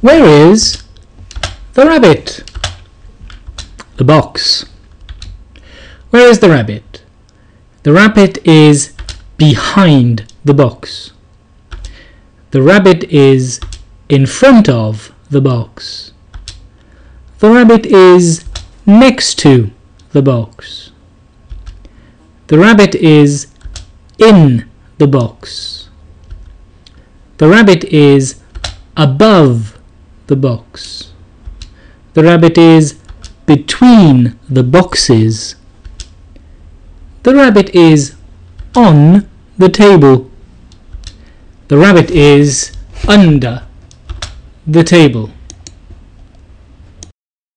Where is the rabbit? The box. Where is the rabbit? The rabbit is behind the box. The rabbit is in front of the box. The rabbit is next to the box. The rabbit is in the box. The rabbit is above the box. The rabbit is between the boxes. The rabbit is on the table. The rabbit is under the table.